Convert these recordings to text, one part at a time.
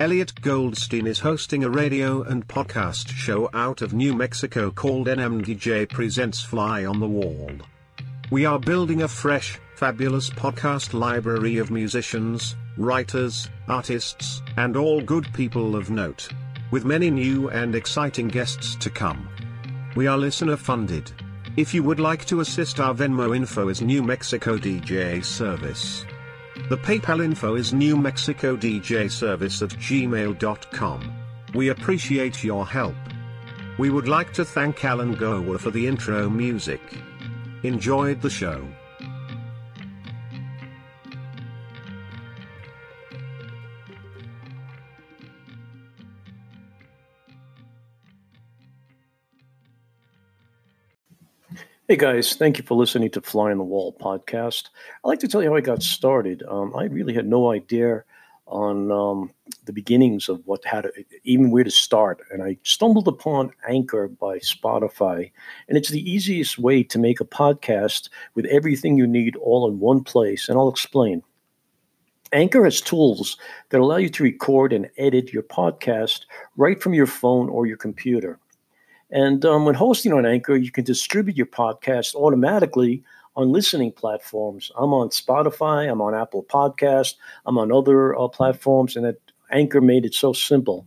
Elliot Goldstein is hosting a radio and podcast show out of New Mexico called NMDJ Presents Fly on the Wall. We are building a fresh, fabulous podcast library of musicians, writers, artists, and all good people of note. With many new and exciting guests to come. We are listener funded. If you would like to assist our Venmo info is New Mexico DJ Service. The PayPal info is New Mexico DJ Service at gmail.com. We appreciate your help. We would like to thank Alan Gower for the intro music. Enjoyed the show. Hey guys, thank you for listening to Fly on the Wall podcast. I'd like to tell you how I got started. Um, I really had no idea on um, the beginnings of what how to even where to start, and I stumbled upon Anchor by Spotify, and it's the easiest way to make a podcast with everything you need all in one place. And I'll explain. Anchor has tools that allow you to record and edit your podcast right from your phone or your computer. And um, when hosting on Anchor, you can distribute your podcast automatically on listening platforms. I'm on Spotify, I'm on Apple Podcast, I'm on other uh, platforms, and that Anchor made it so simple.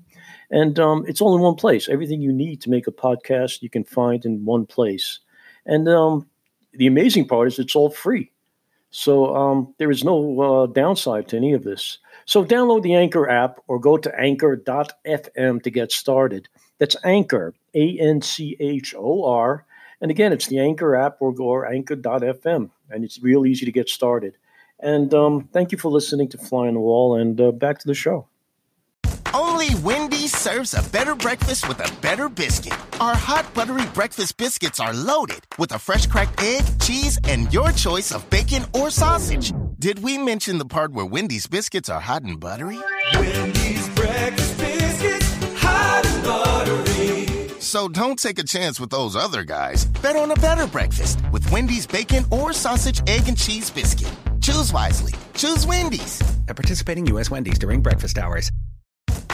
And um, it's all in one place. Everything you need to make a podcast, you can find in one place. And um, the amazing part is it's all free. So um, there is no uh, downside to any of this. So download the Anchor app or go to anchor.fm to get started. That's Anchor, A N C H O R. And again, it's the Anchor app or go or anchor.fm. And it's real easy to get started. And um, thank you for listening to Fly on the Wall. And uh, back to the show. Only Wendy's serves a better breakfast with a better biscuit. Our hot buttery breakfast biscuits are loaded with a fresh cracked egg, cheese, and your choice of bacon or sausage. Did we mention the part where Wendy's biscuits are hot and buttery? Wendy's So don't take a chance with those other guys. Bet on a better breakfast with Wendy's bacon or sausage, egg, and cheese biscuit. Choose wisely. Choose Wendy's. At participating U.S. Wendy's during breakfast hours.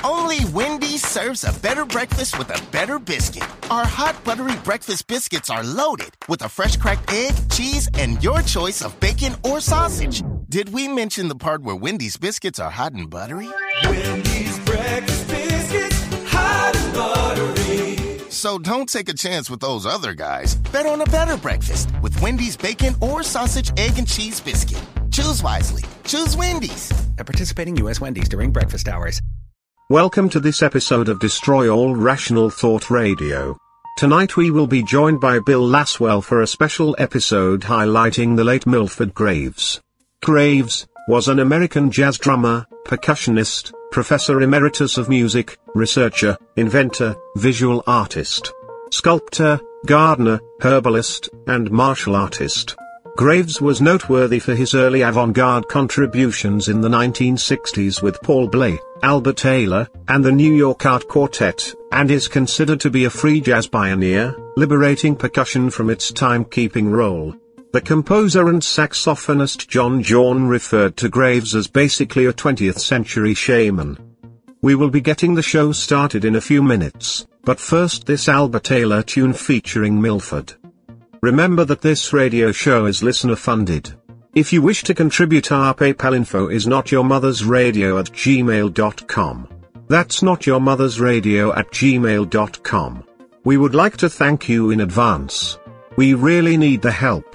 Only Wendy's serves a better breakfast with a better biscuit. Our hot buttery breakfast biscuits are loaded with a fresh cracked egg, cheese, and your choice of bacon or sausage. Did we mention the part where Wendy's biscuits are hot and buttery? Wendy's breakfast biscuits, hot and buttery. So don't take a chance with those other guys. Bet on a better breakfast with Wendy's bacon or sausage, egg, and cheese biscuit. Choose wisely. Choose Wendy's. At participating U.S. Wendy's during breakfast hours. Welcome to this episode of Destroy All Rational Thought Radio. Tonight we will be joined by Bill Laswell for a special episode highlighting the late Milford Graves. Graves was an American jazz drummer, percussionist, professor emeritus of music, researcher, inventor, visual artist, sculptor, gardener, herbalist, and martial artist. Graves was noteworthy for his early avant-garde contributions in the 1960s with Paul Bley, Albert Ayler, and the New York Art Quartet, and is considered to be a free jazz pioneer, liberating percussion from its timekeeping role. The composer and saxophonist John Zorn referred to Graves as basically a 20th century shaman. We will be getting the show started in a few minutes, but first this Albert Ayler tune featuring Milford. Remember that this radio show is listener funded. If you wish to contribute our PayPal info is not your mother's radio at gmail.com. That's not your mother's radio at gmail.com. We would like to thank you in advance. We really need the help.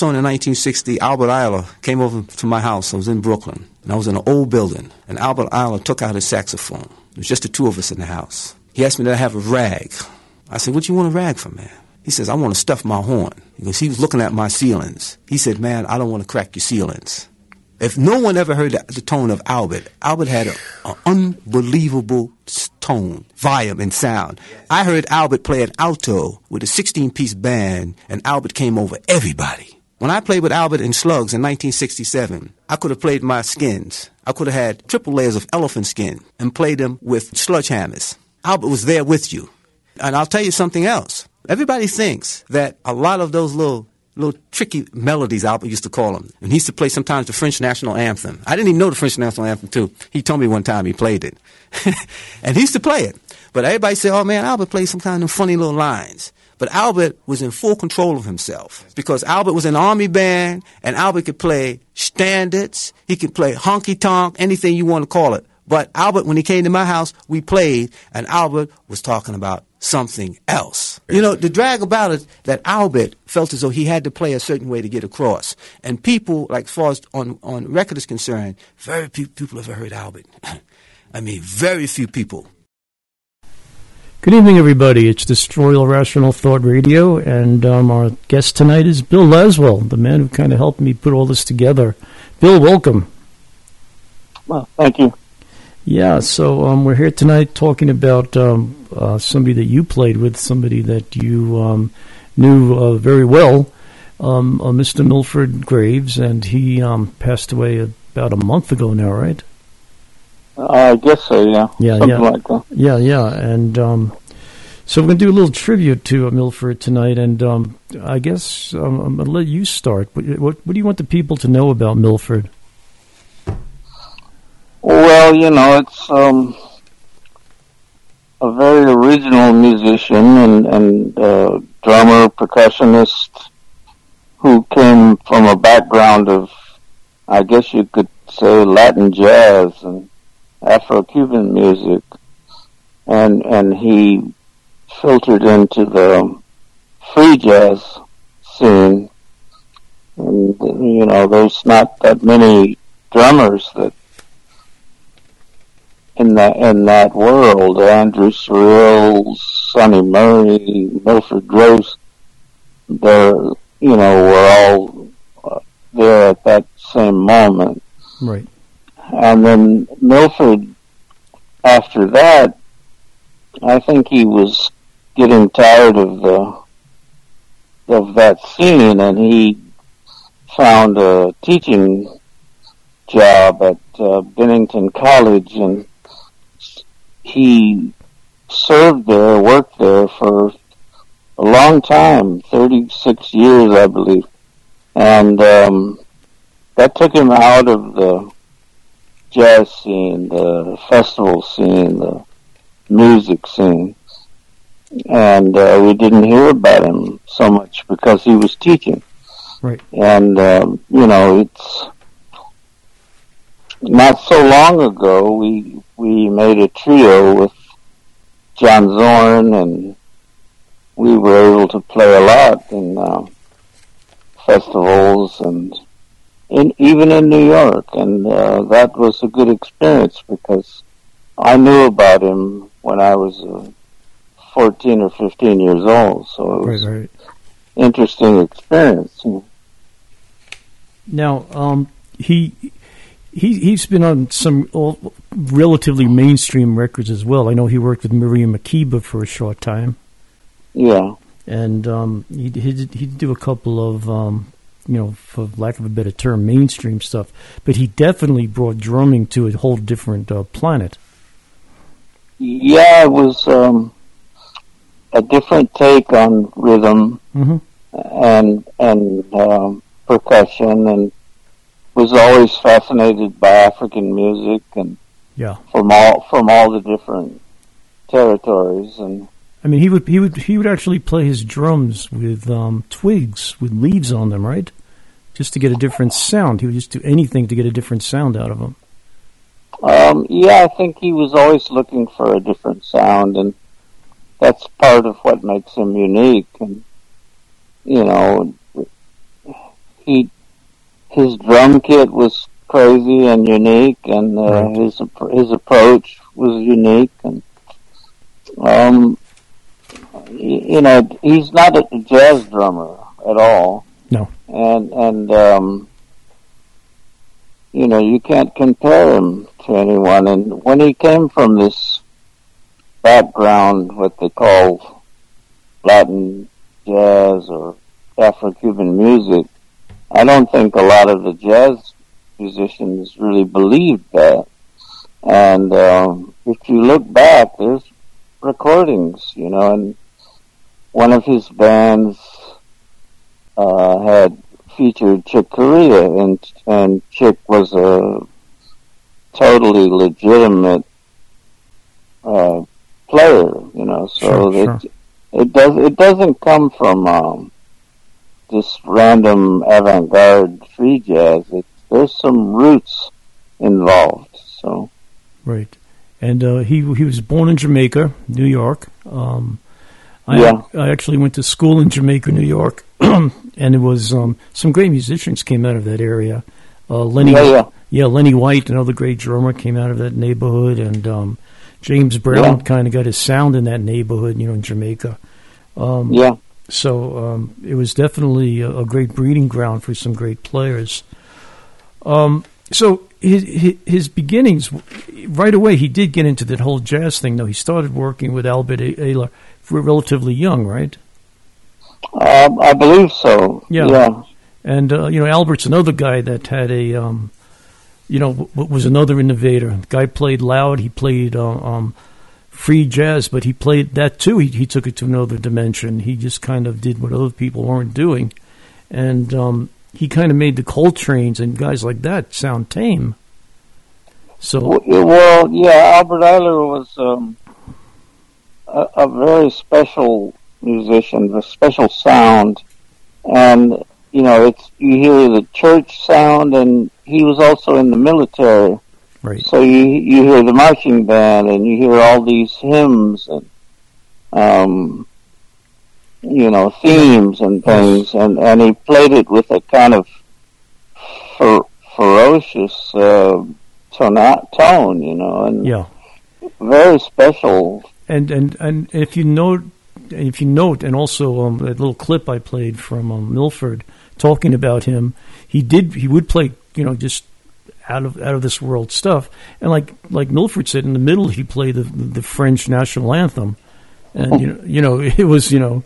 Also in 1960, Albert Ayler came over to my house. I was in Brooklyn, and I was in an old building. And Albert Ayler took out his saxophone. It was just the two of us in the house. He asked me to have a rag. I said, "What you want a rag for, man?" He says, "I want to stuff my horn." Because he was looking at my ceilings. He said, "Man, I don't want to crack your ceilings." If no one ever heard the, the tone of Albert, Albert had an unbelievable tone, volume, and sound. I heard Albert play an alto with a 16 piece band, and Albert came over everybody. When I played with Albert and Slugs in 1967, I could have played my skins. I could have had triple layers of elephant skin and played them with sledgehammers. Albert was there with you. And I'll tell you something else. Everybody thinks that a lot of those little little tricky melodies Albert used to call them. And he used to play sometimes the French national anthem. I didn't even know the French national anthem too. He told me one time he played it. and he used to play it. But everybody said, oh man, Albert plays some kind of funny little lines. But Albert was in full control of himself because Albert was an army band and Albert could play standards. He could play honky tonk, anything you want to call it. But Albert, when he came to my house, we played, and Albert was talking about something else. You know, the drag about it that Albert felt as though he had to play a certain way to get across. And people, like as far as on, on record is concerned, very few people ever heard Albert. I mean, very few people. Good evening, everybody. It's Destroy All Rational Thought Radio, and um, our guest tonight is Bill Laswell, the man who kind of helped me put all this together. Bill, welcome. Well, thank you. Yeah, so um, we're here tonight talking about um, uh, somebody that you played with, somebody that you um, knew uh, very well, um, uh, Mr. Milford Graves, and he um, passed away about a month ago now, right? I guess so, yeah. Yeah, Something yeah. like that. Yeah, yeah, and um, so we're going to do a little tribute to uh, Milford tonight, and um, I guess um, I'm going to let you start. What, what, what do you want the people to know about Milford? Well, you know, it's um, a very original musician and, and uh, drummer, percussionist who came from a background of, I guess you could say, Latin jazz and Afro-Cuban music. And, and he filtered into the free jazz scene. And, you know, there's not that many drummers that in that in that world, Andrew Cyrille, Sunny Murray, Milford Graves, they're you know were all uh, there at that same moment, Right. And then Milford, after that, I think he was getting tired of the of that scene, and he found a teaching job at uh, Bennington College, and he served there, worked there for a long time, 36 years, I believe. And um, that took him out of the jazz scene, the festival scene, the music scene. And uh, we didn't hear about him so much because he was teaching. Right. And, um, you know, it's not so long ago we we made a trio with John Zorn and we were able to play a lot in uh, festivals and in, even in New York and uh, that was a good experience because I knew about him when I was uh, 14 or 15 years old so it was Right, right. interesting experience. Now, um, he he he's been on some all, relatively mainstream records as well. I know he worked with Miriam Makeba for a short time, Yeah. and um, he he did, he did do a couple of um, you know, for lack of a better term, mainstream stuff. But he definitely brought drumming to a whole different uh, planet. Yeah, it was um, a different take on rhythm hmm and and um, percussion, and was always fascinated by African music and Yeah, from all from all the different territories. And I mean, he would he would he would actually play his drums with um, twigs with leaves on them, right? Just to get a different sound. He would just do anything to get a different sound out of them. um, yeah, I think he was always looking for a different sound, and that's part of what makes him unique. And you know, he his drum kit was crazy and unique, and uh, Right. his his approach was unique, and um, you know, he's not a jazz drummer at all. No. and and um, you know, you can't compare him to anyone. And when he came from this background, what they call Latin jazz or Afro-Cuban music, I don't think a lot of the jazz musicians really believed that. And um, if you look back, there's recordings, you know, and one of his bands uh, had featured Chick Corea, and and Chick was a totally legitimate uh, player, you know. So Sure, it it does it doesn't come from um, just random avant-garde free jazz. It, there's some roots involved. So Right. And uh, he he was born in Jamaica, New York. Um, I, Yeah. I actually went to school in Jamaica, New York, and it was um, some great musicians came out of that area. Uh, Lenny, yeah, yeah, yeah, Lenny White, another great drummer, came out of that neighborhood, and um, James Brown Yeah. kind of got his sound in that neighborhood, you know, in Jamaica. Um, yeah. So um, it was definitely a, a great breeding ground for some great players. Um, so his, his his beginnings, right away, he did get into that whole jazz thing. Though he started working with Albert Ayler relatively young, right? Um, I believe so. Yeah. yeah. And uh, you know, Albert's another guy that had a, um, you know, w- was another innovator. The guy played loud. He played uh, um, free jazz, but he played that too. He, he took it to another dimension. He just kind of did what other people weren't doing, and um, he kind of made the Coltrane's and guys like that sound tame. So Well, yeah, Albert Ayler was um, a, a very special musician, a special sound, and you know, it's you hear the church sound, and he was also in the military, right, so you you hear the marching band, and you hear all these hymns and um, you know, themes and things, and and he played it with a kind of fer- ferocious uh, tone, tone, you know, and yeah. very special. And and and if you note, if you note, and also um, that little clip I played from um, Milford talking about him, he did he would play you know just out of out of this world stuff, and like like Milford said, in the middle he played the the French national anthem, and you know you know it was you know,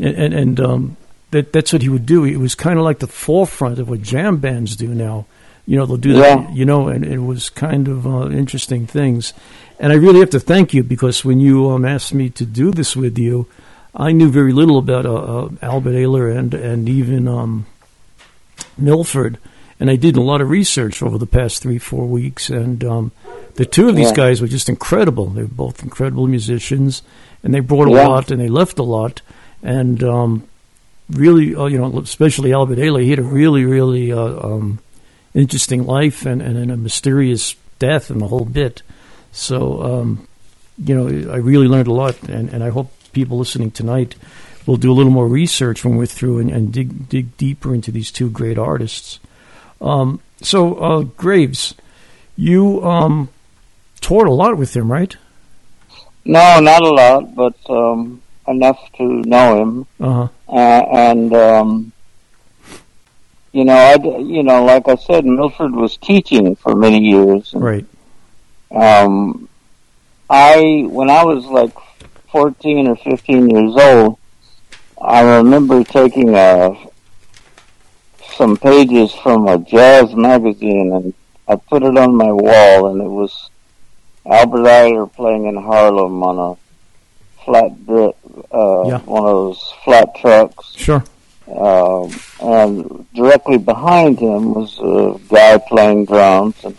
and and, um, that that's what he would do. It was kind of like the forefront of what jam bands do now. You know they'll do that. Yeah. You know, and it was kind of uh, interesting things. And I really have to thank you because when you um, asked me to do this with you, I knew very little about uh, uh, Albert Ayler and and even um, Milford, and I did a lot of research over the past three four weeks. And um, the two of these Yeah. guys were just incredible. They were both incredible musicians, and they brought a Yeah. lot and they left a lot. And um, really, uh, you know, especially Albert Ayler, he had a really really uh, um, interesting life and, and, and a mysterious death and the whole bit. So, um, you know, I really learned a lot, and, and I hope people listening tonight will do a little more research when we're through and, and dig dig deeper into these two great artists. Um, so, uh, Graves, you um, toured a lot with him, right? No, not a lot, but um, enough to know him. Uh-huh. Uh, and um, you know, I you know, like I said, Milford was teaching for many years. And, Right. Um, I when I was like fourteen or fifteen years old, I remember taking a some pages from a jazz magazine and I put it on my wall, and it was Albert Ayler playing in Harlem on a flat, uh, Yeah. one of those flat trucks. Sure. Um, and directly behind him was a guy playing drums and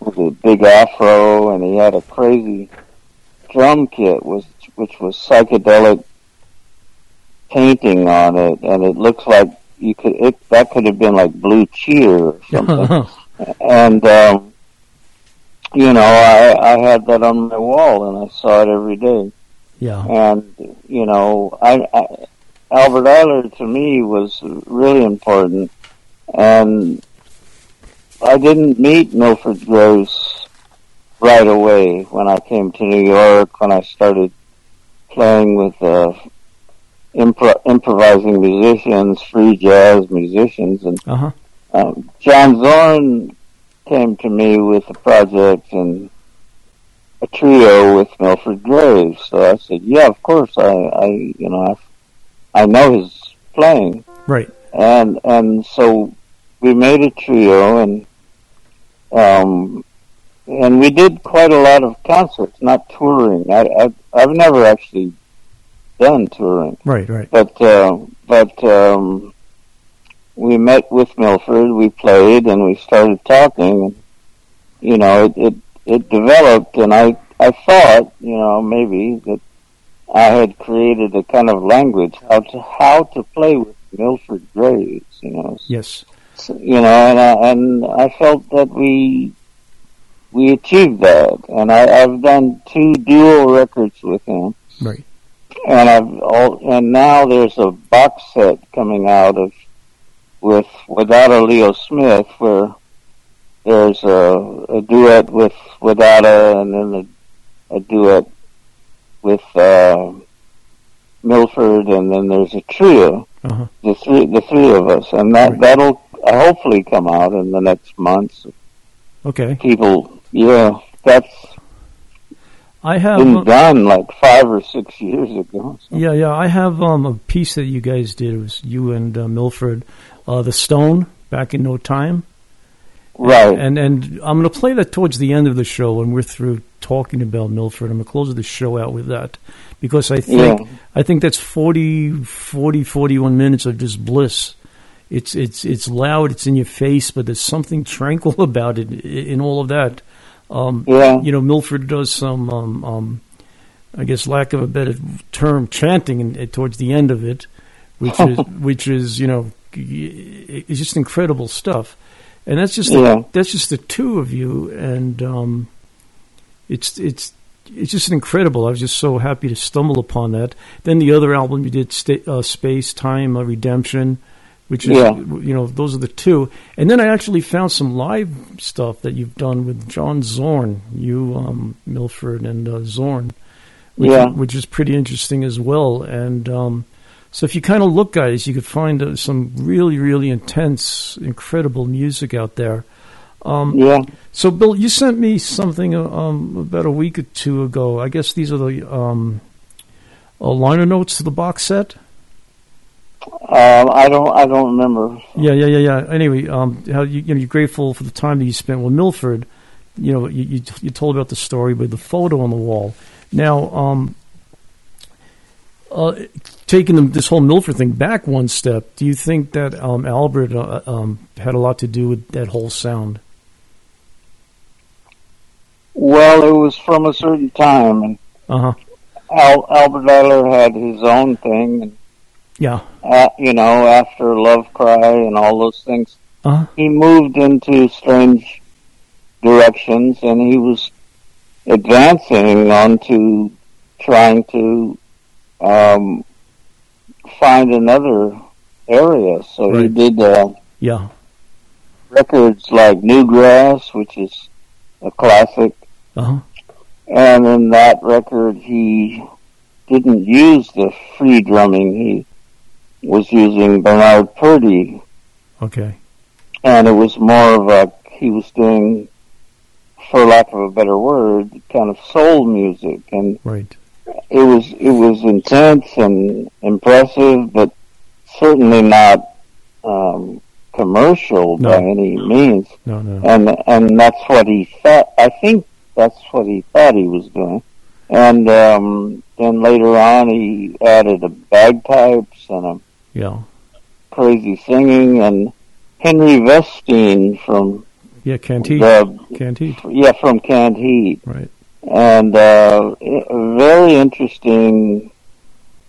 with a big afro, and he had a crazy drum kit, was which was psychedelic painting on it, and it looks like you could it that could have been like blue cheer or something. and um, you know, I I had that on my wall, and I saw it every day yeah. and you know, I, I Albert Ayler to me was really important and I didn't meet Milford Graves right away when I came to New York. When I started playing with uh, impro- improvising musicians, free jazz musicians, and Uh huh. um, John Zorn came to me with a project and a trio with Milford Graves. So I said, "Yeah, of course. I, I you know, I, I know he's playing." Right. and and so we made a trio and um and we did quite a lot of concerts not touring i i've, I've never actually done touring Right. Right. but uh but um we met with milford we played and we started talking and you know it it, it developed and i i thought you know maybe that i had created a kind of language how to how to play with milford graves you know Yes. so, you know, and I, and I felt that we we achieved that, and I, I've done two dual records with him, Right. and I've all, and now there's a box set coming out of with Wadada Leo Smith where there's a, a duet with Wadada and then a, a duet with uh, Milford, and then there's a trio Uh-huh. the three the three of us, and that Right. that'll uh, hopefully come out in the next months. Okay. People, yeah, that's I have. been uh, done like five or six years ago. So. Yeah, yeah. I have um, a piece that you guys did. It was you and uh, Milford, uh, the Stone, back in no time. Right. And and I'm going to play that towards the end of the show when we're through talking about Milford. I'm going to close the show out with that because I think Yeah. I think that's 40, 40, 41 minutes of just bliss. It's it's it's loud. It's in your face, but there's something tranquil about it in all of that. Um, Yeah. you know, Milford does some, um, um, I guess, lack of a better term, chanting in, towards the end of it, which is which is you know, it's just incredible stuff. And that's just the, Yeah. that's just the two of you, and um, it's it's it's just incredible. I was just so happy to stumble upon that. Then the other album you did, Sta- uh, Space Time uh, Redemption, which is Yeah. you know those are the two. And then I actually found some live stuff that you've done with John Zorn, you um, Milford and uh, Zorn, which, Yeah. which is pretty interesting as well. And um, so if you kind of look, guys, you could find uh, some really really intense, incredible music out there. Um, Yeah. so, Bill, you sent me something uh, um, about a week or two ago. I guess these are the um, uh, liner notes to the box set. Um, I don't. I don't remember. Yeah, yeah, yeah, yeah. Anyway, um, how you, you know you're grateful for the time that you spent with Milford. You know, you, you you told about the story with the photo on the wall. Now, um, uh, taking the, this whole Milford thing back one step, do you think that um, Albert uh, um, had a lot to do with that whole sound? Well, it was from a certain time, and Uh huh. Al, Albert Ayler had his own thing, and Yeah. uh, you know, after Love Cry and all those things, Uh huh. he moved into strange directions and he was advancing onto trying to um, find another area. So he did uh, Yeah. records like New Grass, which is a classic, Uh huh. and in that record he didn't use the free drumming. He was using Bernard Purdie Okay. and it was more of a he was doing for lack of a better word kind of soul music and Right. It was it was intense and impressive but certainly not um commercial No. by any means No. No. and and that's what he thought i think that's what he thought he was doing and um then later on he added a bagpipes and a Yeah. crazy singing and Henry Vestine from Yeah. Canned Heat. the yeah from Canned Right. And uh, very interesting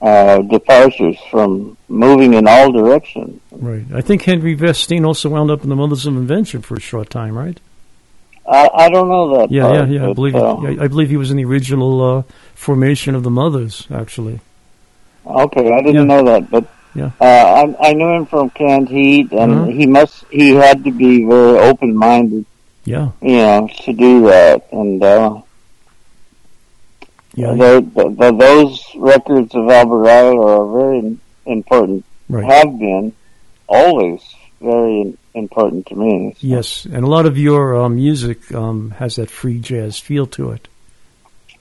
uh, departures from moving in all directions. Right. I think Henry Vestine also wound up in the Mothers of Invention for a short time, right? I, I don't know that. Yeah, part, yeah, yeah. I believe uh, yeah, I believe he was in the original uh, formation of the Mothers, actually. Okay, I didn't Yeah. know that, but Yeah. Uh, I, I knew him from Canned Heat, and Mhm. he must he had to be very open minded, Yeah. you know, to do that. And uh, Yeah. the, the, the, those records of Albert Ayler are very important. Right. Have been always very important to me. Yes, and a lot of your um, music um, has that free jazz feel to it.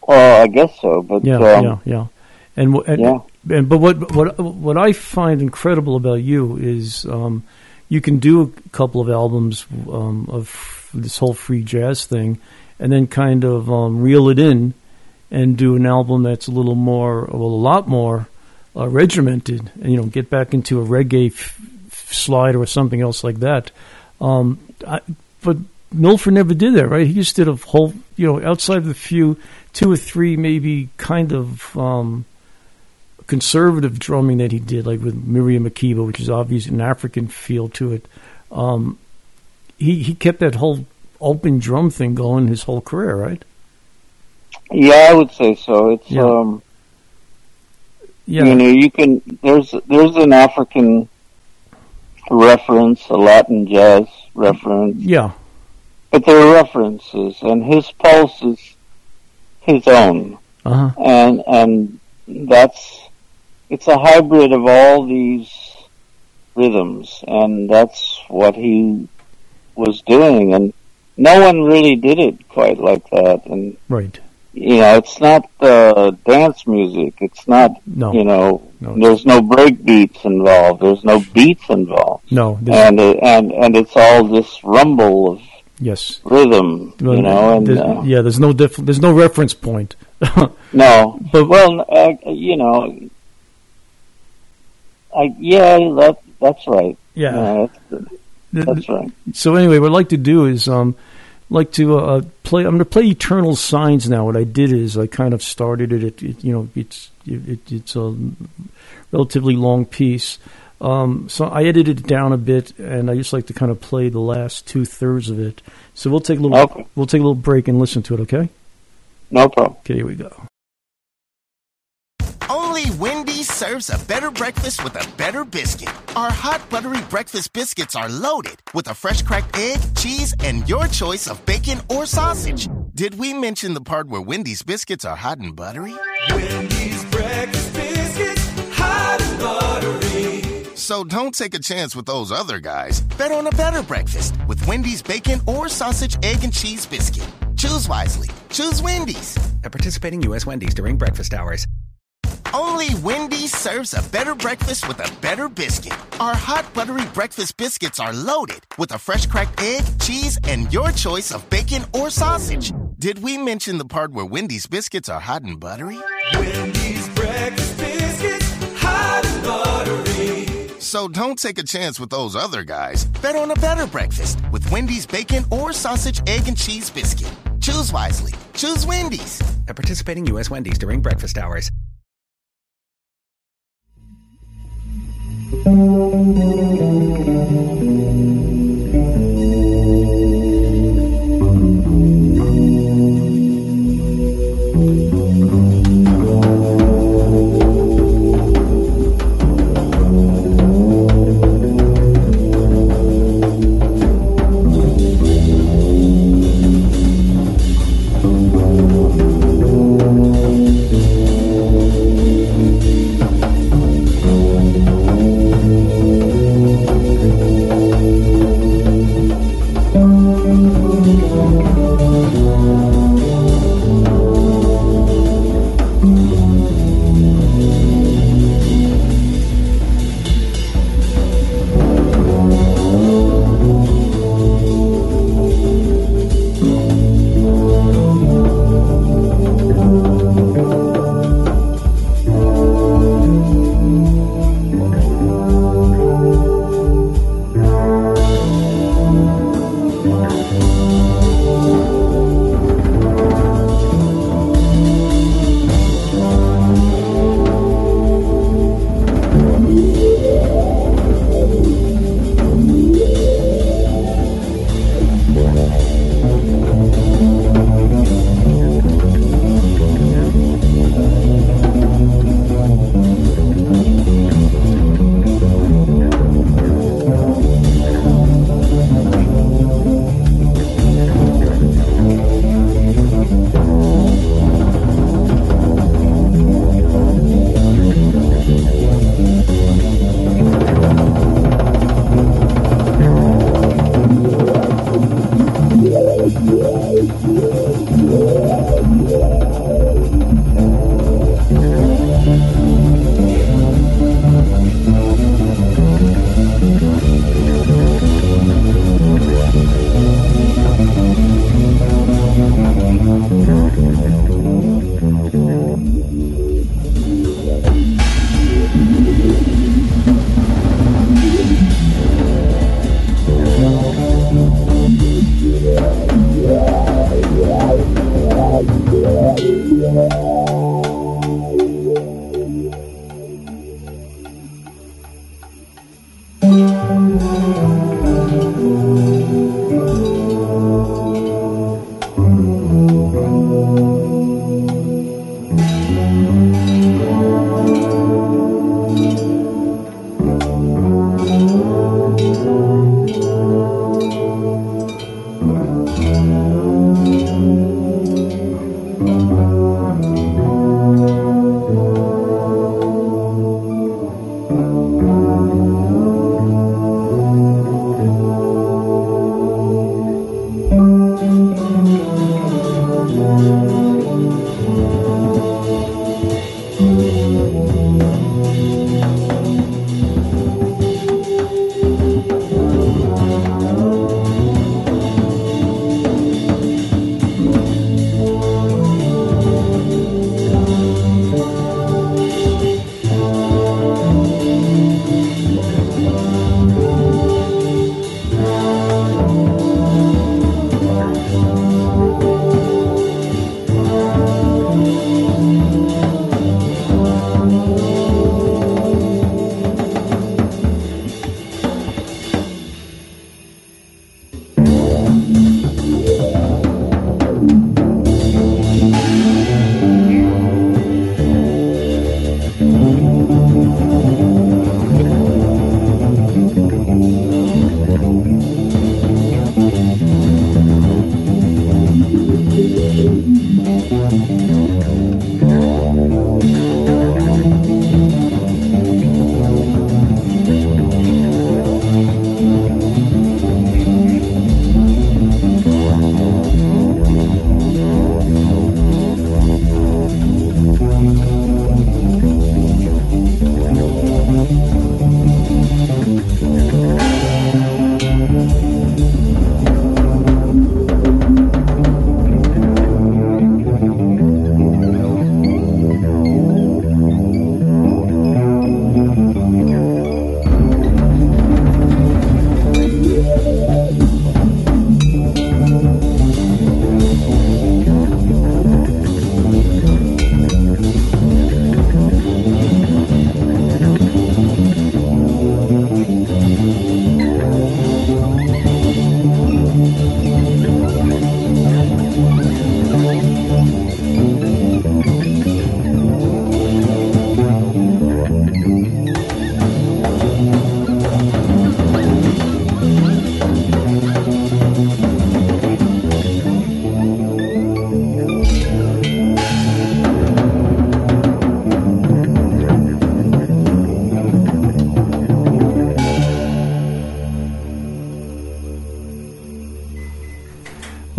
Well, I guess so, but Yeah, um, yeah, yeah. And, and, Yeah. and but what what what I find incredible about you is um, you can do a couple of albums um, of this whole free jazz thing, and then kind of um, reel it in and do an album that's a little more, well, a lot more uh, regimented, and you know, get back into a reggae f- slide or something else like that. Um, I, but Milford never did that, right? He just did a whole, you know, outside of the few, two or three maybe kind of um, conservative drumming that he did, like with Miriam Makeba, which is obviously an African feel to it. Um, he he kept that whole open drum thing going his whole career, right? Yeah, I would say so. It's Yeah. um, Yeah, you know, you can there's there's an African reference, a Latin jazz reference, yeah, but they're references, and his pulse is his own, uh huh, and and that's it's a hybrid of all these rhythms, and that's what he was doing, and no one really did it quite like that, and right. You know, it's not uh, dance music. It's not, No, you know, No. there's no break beats involved. There's no beats involved, no, and it, and and it's all this rumble of yes. rhythm, Well, you know. And there's- uh, yeah, there's no diff- there's no reference point. no, But- well, uh, you know, I yeah, that that's right. yeah. that's, that's right. So anyway, what I'd like to do is um, like to uh, play. I'm going to play Eternal Signs now. What I did is I kind of started it. At, it you know, it's it, it, it's a relatively long piece. Um, so I edited it down a bit, and I just like to kind of play the last two thirds of it. So we'll take a little Okay. we'll take a little break and listen to it. Okay. No problem. Okay. Here we go. Only Wendy's serves a better breakfast with a better biscuit. Our hot buttery breakfast biscuits are loaded with a fresh cracked egg, cheese, and your choice of bacon or sausage. Did we mention the part where Wendy's biscuits are hot and buttery? Wendy's breakfast biscuits, hot and buttery. So don't take a chance with those other guys. Bet on a better breakfast with Wendy's bacon or sausage, egg, and cheese biscuit. Choose wisely. Choose Wendy's. At participating U.S. Wendy's during breakfast hours. Only Wendy's serves a better breakfast with a better biscuit. Our hot buttery breakfast biscuits are loaded with a fresh cracked egg, cheese, and your choice of bacon or sausage. Did we mention the part where Wendy's biscuits are hot and buttery? Wendy's breakfast biscuits, hot and buttery. So don't take a chance with those other guys. Bet on a better breakfast with Wendy's bacon or sausage, egg, and cheese biscuit. Choose wisely. Choose Wendy's. At participating U.S. Wendy's during breakfast hours. Thank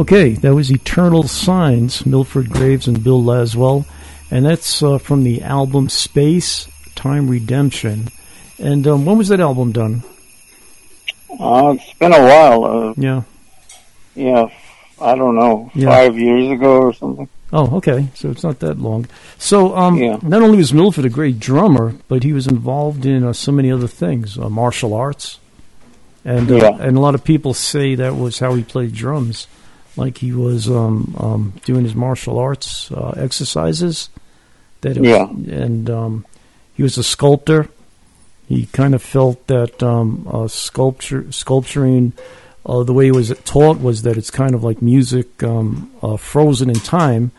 Okay, that was Eternal Signs, Milford Graves and Bill Laswell, and that's uh, from the album Space Time Redemption. And um, when was that album done? Uh, it's been a while. Uh, Yeah. yeah, I don't know, Yeah. five years ago or something. Oh, okay. So it's not that long. So, um, Yeah. not only was Milford a great drummer, but he was involved in uh, so many other things, uh, martial arts, and uh, Yeah. and a lot of people say that was how he played drums, like he was um, um, doing his martial arts uh, exercises. That it was- Yeah. and um, he was a sculptor. He kind of felt that um, uh, sculpture sculpturing uh, the way it was taught was that it's kind of like music um, uh, frozen in time,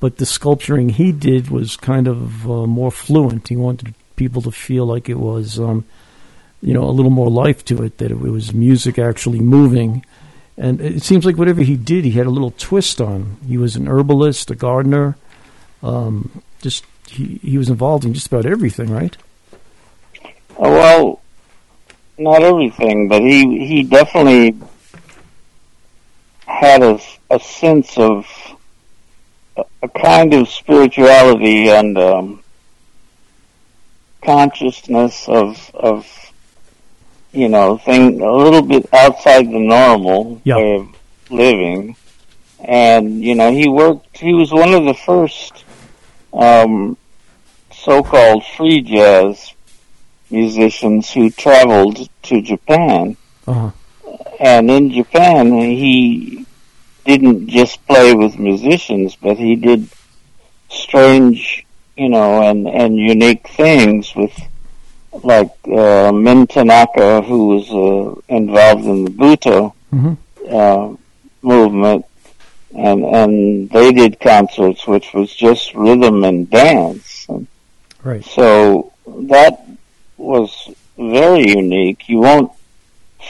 but the sculpturing he did was kind of uh, more fluent. He wanted people to feel like it was, um, you know, a little more life to it, that it was music actually moving. And it seems like whatever he did, he had a little twist on. He was an herbalist, a gardener. Um, just he, he was involved in just about everything, right? Uh, well, not everything, but he he definitely had a, a sense of a, a kind of spirituality and um, consciousness of of you know thing a little bit outside the normal Yeah. way of living, and you know he worked. He was one of the first um, so-called free jazz musicians who traveled to Japan. Uh-huh. And in Japan, he didn't just play with musicians, but he did strange, you know, and, and unique things with, like, uh, Min Tanaka, who was, uh, involved in the Butoh, Mhm. uh, movement. And, and they did concerts, which was just rhythm and dance. And Right. so that was very unique. You won't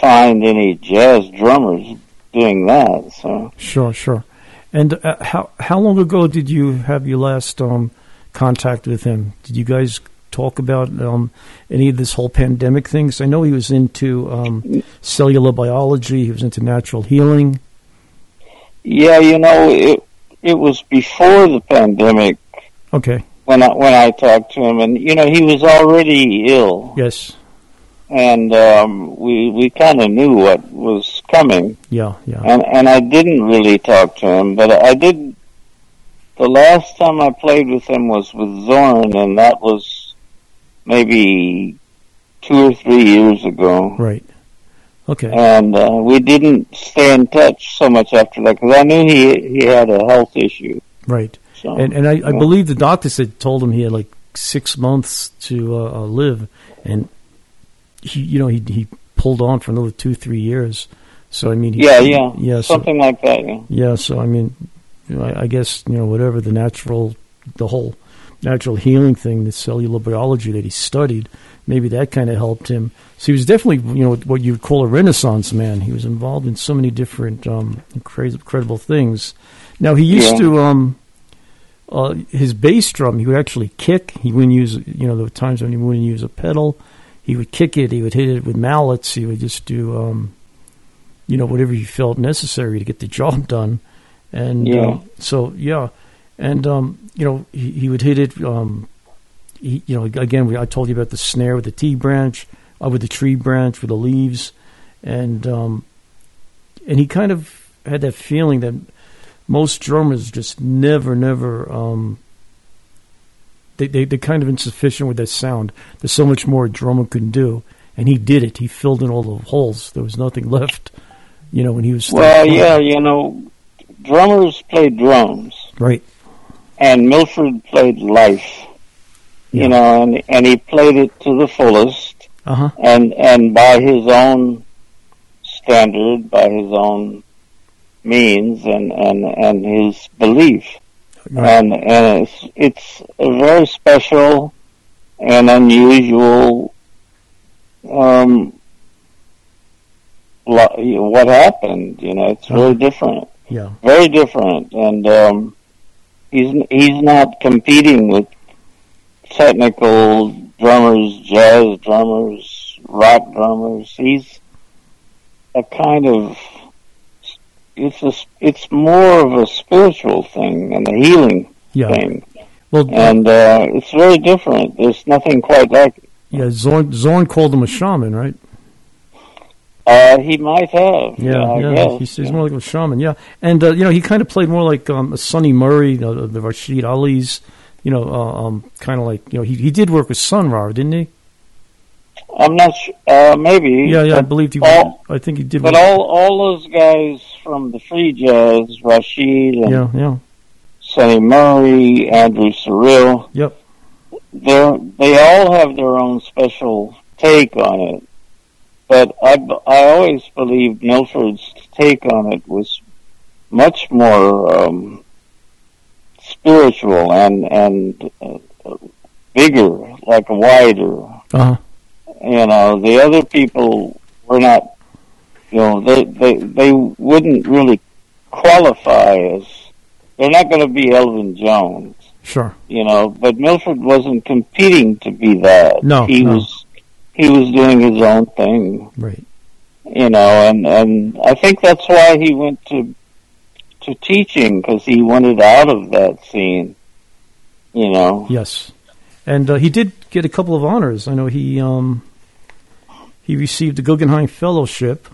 find any jazz drummers doing that. So Sure, sure. And uh, how how long ago did you have your last um, contact with him? Did you guys talk about um, any of this whole pandemic things? I know he was into um, cellular biology. He was into natural healing. yeah, you know, it it was before the pandemic Okay. when I when I talked to him, and you know, he was already ill, Yes. and um, we we kind of knew what was coming. Yeah. Yeah. and and I didn't really talk to him, but I did. The last time I played with him was with Zorn, and that was maybe two or three years ago. Right. Okay. And uh, we didn't stay in touch so much after that because I knew he he had a health issue. Right. So And and I, I believe the doctor said told him he had like six months to uh, uh, live, and he you know he he pulled on for another two three years. So I mean, he, yeah, yeah, yeah. So, something like that. Yeah. Yeah, so I mean, you know, I, I guess you know whatever the natural, the whole natural healing thing, the cellular biology that he studied, maybe that kind of helped him. So he was definitely you know what you would call a renaissance man. He was involved in so many different um, incre- incredible things. Now he used Yeah. to um, uh, his bass drum. He would actually kick. He wouldn't use you know there were times when he wouldn't use a pedal. He would kick it. He would hit it with mallets. He would just do. Um, you know whatever he felt necessary to get the job done and Yeah. um, so yeah and um you know he, he would hit it um he, you know again we, i told you about the snare with the t branch uh, with the tree branch with the leaves and um and he kind of had that feeling that most drummers just never never um they, they, they're kind of insufficient with that sound. There's so much more a drummer can do, and he did it. He filled in all the holes. There was nothing left, you know, when he was. Well, playing. yeah, you know, drummers play drums, right. And Milford played life. Yeah. You know, and and he played it to the fullest. Uh huh. and and by his own standard, by his own means, and and and his belief, Right. and and it's it's a very special and unusual. Um, what happened? You know, it's very different, Yeah. very different, and um, he's he's not competing with technical drummers, jazz drummers, rock drummers. He's a kind of it's a, it's more of a spiritual thing and a healing Yeah. thing, Well, and uh, it's very different. There's nothing quite like it. yeah, Zorn, Zorn called him a shaman, right? Uh, he might have. Yeah, yeah. He's, he's more like a shaman. Yeah, and uh, you know he kind of played more like um, a Sunny Murray, you know, the Rashied Ali's. You know, uh, um, kind of like you know he he did work with Sun Ra, didn't he? I'm not sure. Uh, maybe. Yeah, yeah. I believe he. all- I think he did. But work- all all those guys from the free jazz, Rashied and yeah, yeah, Sunny Murray, Andrew Cyrille, yep. they they all have their own special take on it. But I, I always believed Milford's take on it was much more um, spiritual and and uh, bigger, like wider. Uh huh. You know, the other people were not. You know, they they they wouldn't really qualify as. They're not going to be Elvin Jones Sure. you know, but Milford wasn't competing to be that. No, he no. was he was doing his own thing, Right. you know, and and I think that's why he went to to teaching because he wanted out of that scene, you know. Yes, and uh, he did get a couple of honors. I know he um, he received the Guggenheim Fellowship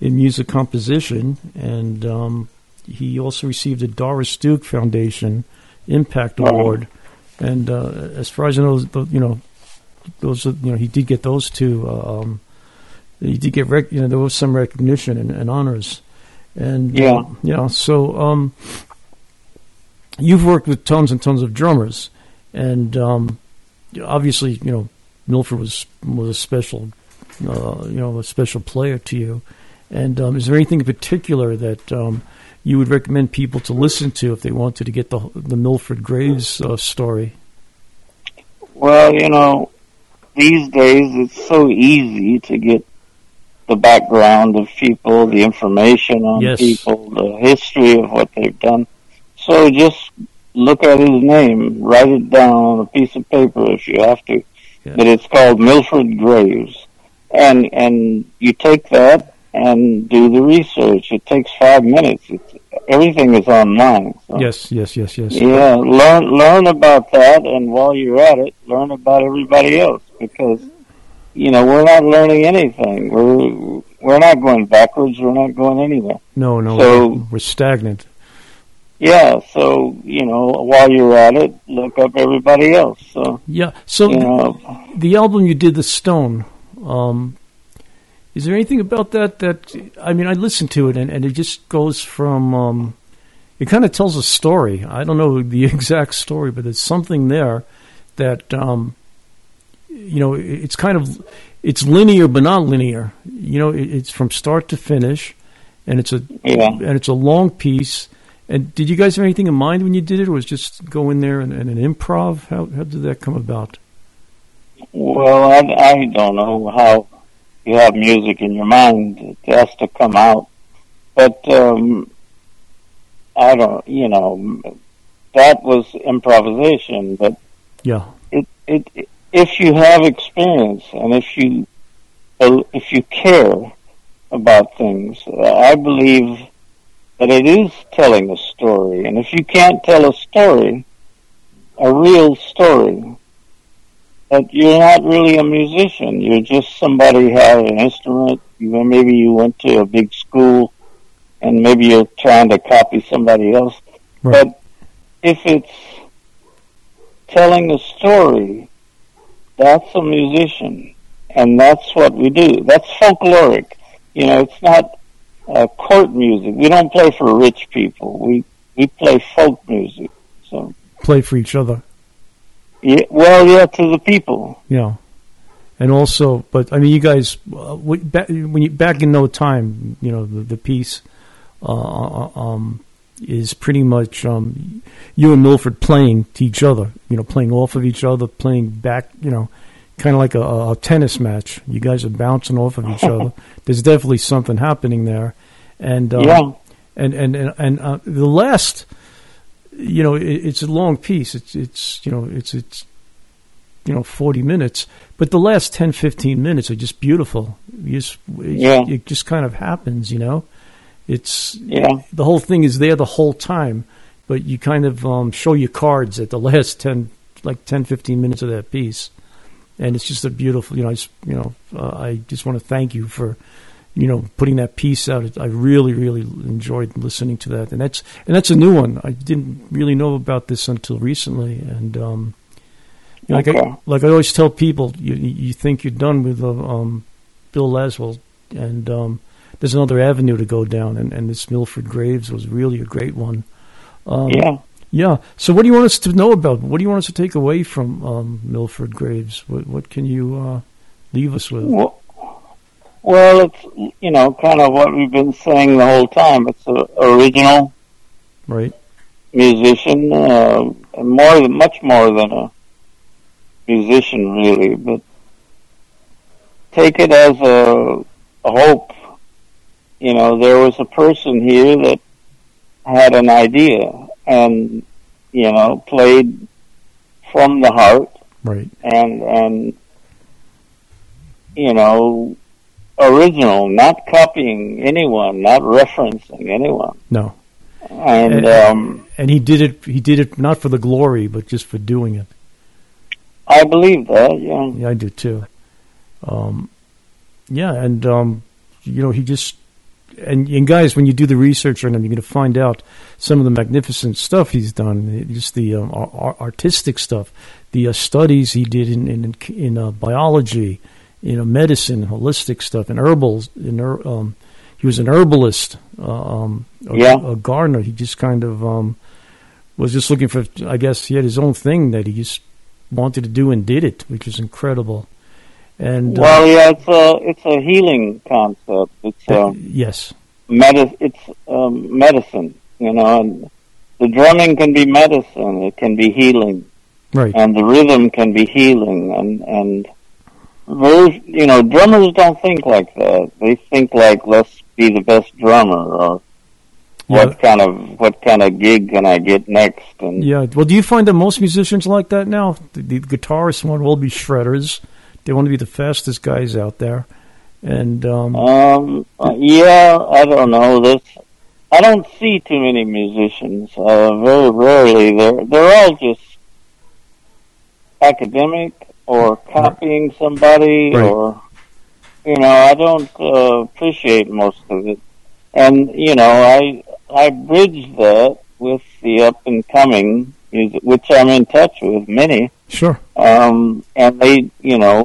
in music composition, and um, he also received the Doris Duke Foundation Impact. Award. And uh, as far as I know, the- you know, those you know he did get those two. uh, Um, he did get rec- you know there was some recognition and, and honors, and Yeah. uh, yeah. So um, you've worked with tons and tons of drummers, and um, obviously, you know, Milford was was a special, uh, you know, a special player to you. And um, is there anything in particular that um, you would recommend people to listen to if they wanted to get the the Milford Graves uh, story? Well, you know, these days it's so easy to get the background of people, the information on Yes. people, the history of what they've done. So just look at his name, write it down on a piece of paper if you have to. Yeah. But it's called Milford Graves. And and you take that and do the research. It takes five minutes. It's, everything is online. So. Yes, yes, yes, yes. Yeah, learn learn about that, and while you're at it, learn about everybody else because you know we're not learning anything. We're we're not going backwards. We're not going anywhere. No, no, So- we're, we're stagnant. Yeah, so you know while you're at it, look up everybody else. So Yeah. So you know, the album you did, The Stone. Um, is there anything about that that I mean? I listened to it and, and it just goes from. Um, it kind of tells a story. I don't know the exact story, but there's something there that um, you know. It's kind of it's linear but not linear. You know, it, it's from start to finish, and it's a yeah. and it's a long piece. And did you guys have anything in mind when you did it, or was it just go in there and, and an improv? How how did that come about? Well, I I don't know how you have music in your mind. It has to come out, but um, I don't. You know, that was improvisation, but Yeah. it, it, if you have experience and if you if you care about things, I believe that it is telling a story. And if you can't tell a story, a real story, that you're not really a musician. You're just somebody who has an instrument. You maybe you went to a big school, and maybe you're trying to copy somebody else. Right. But if it's telling a story, that's a musician, and that's what we do. That's folkloric. You know, it's not uh, court music. We don't play for rich people. We we play folk music. So, Play for each other. Yeah, well, yeah, to the people. Yeah. And also, but I mean, you guys, uh, back, when you back in no time, you know, the, the piece uh, uh, um, is pretty much um, you and Milford playing to each other. You know, playing off of each other, playing back. You know, kind of like a, a tennis match. You guys are bouncing off of each other. There's definitely something happening there, and um, Yeah. and and and, and uh, the last, you know, it, it's a long piece. It's it's you know it's it's you know 40 minutes, but the last 10, 15 minutes are just beautiful. You just it, Yeah. it just kind of happens, you know, It's Yeah. the whole thing is there the whole time, but you kind of um, show your cards at the last 10, like 10, 15 minutes of that piece. And it's just a beautiful, you know, I, just, you know, uh, I just want to thank you for, you know, putting that piece out. I really, really enjoyed listening to that. And that's, and that's a new one. I didn't really know about this until recently. And, um, you know, like, I, like I always tell people, you, you think you're done with uh, um, Bill Laswell, and um, there's another avenue to go down, and, and this Milford Graves was really a great one. Um, Yeah. Yeah. So, what do you want us to know about? What do you want us to take away from um, Milford Graves? What, what can you uh, leave us with? Well, well, it's you know kind of what we've been saying the whole time. It's an original Right. musician, uh, more than much more than a musician, really. But take it as a, a hope. You know, there was a person here that had an idea and you know played from the heart Right. and and you know original, not copying anyone, not referencing anyone, No. and And- um, And he did it. He did it not for the glory, but just for doing it. I believe that. Yeah, Yeah, I do too. Um, yeah, and um, you know, he just and, and guys, when you do the research on him, you're going to find out some of the magnificent stuff he's done. Just the um, ar- ar- artistic stuff, the uh, studies he did in in, in uh, biology, you know, medicine, holistic stuff, and herbals. Her- um, he was an herbalist, uh, um, a, Yeah. a gardener. He just kind of um, was just looking for. I guess he had his own thing that he just wanted to do and did it, which is incredible. And uh, well, yeah, it's a it's a healing concept. It's uh, yes, medi- It's um, medicine. You know, and the drumming can be medicine. It can be healing. right, and the rhythm can be healing and and vers- you know drummers don't think like that they think like let's be the best drummer or Yeah. what kind of what kind of gig can i get next and yeah. Well, do you find that most musicians like that now? The, the guitarists want to all be shredders. They want to be the fastest guys out there, and um, um uh, yeah i don't know this i don't see too many musicians uh very rarely they're they're all just academic or copying somebody Right. or you know i don't uh, appreciate most of it. And you know i i bridge that with the up and coming music which i'm in touch with many. Sure, um and they you know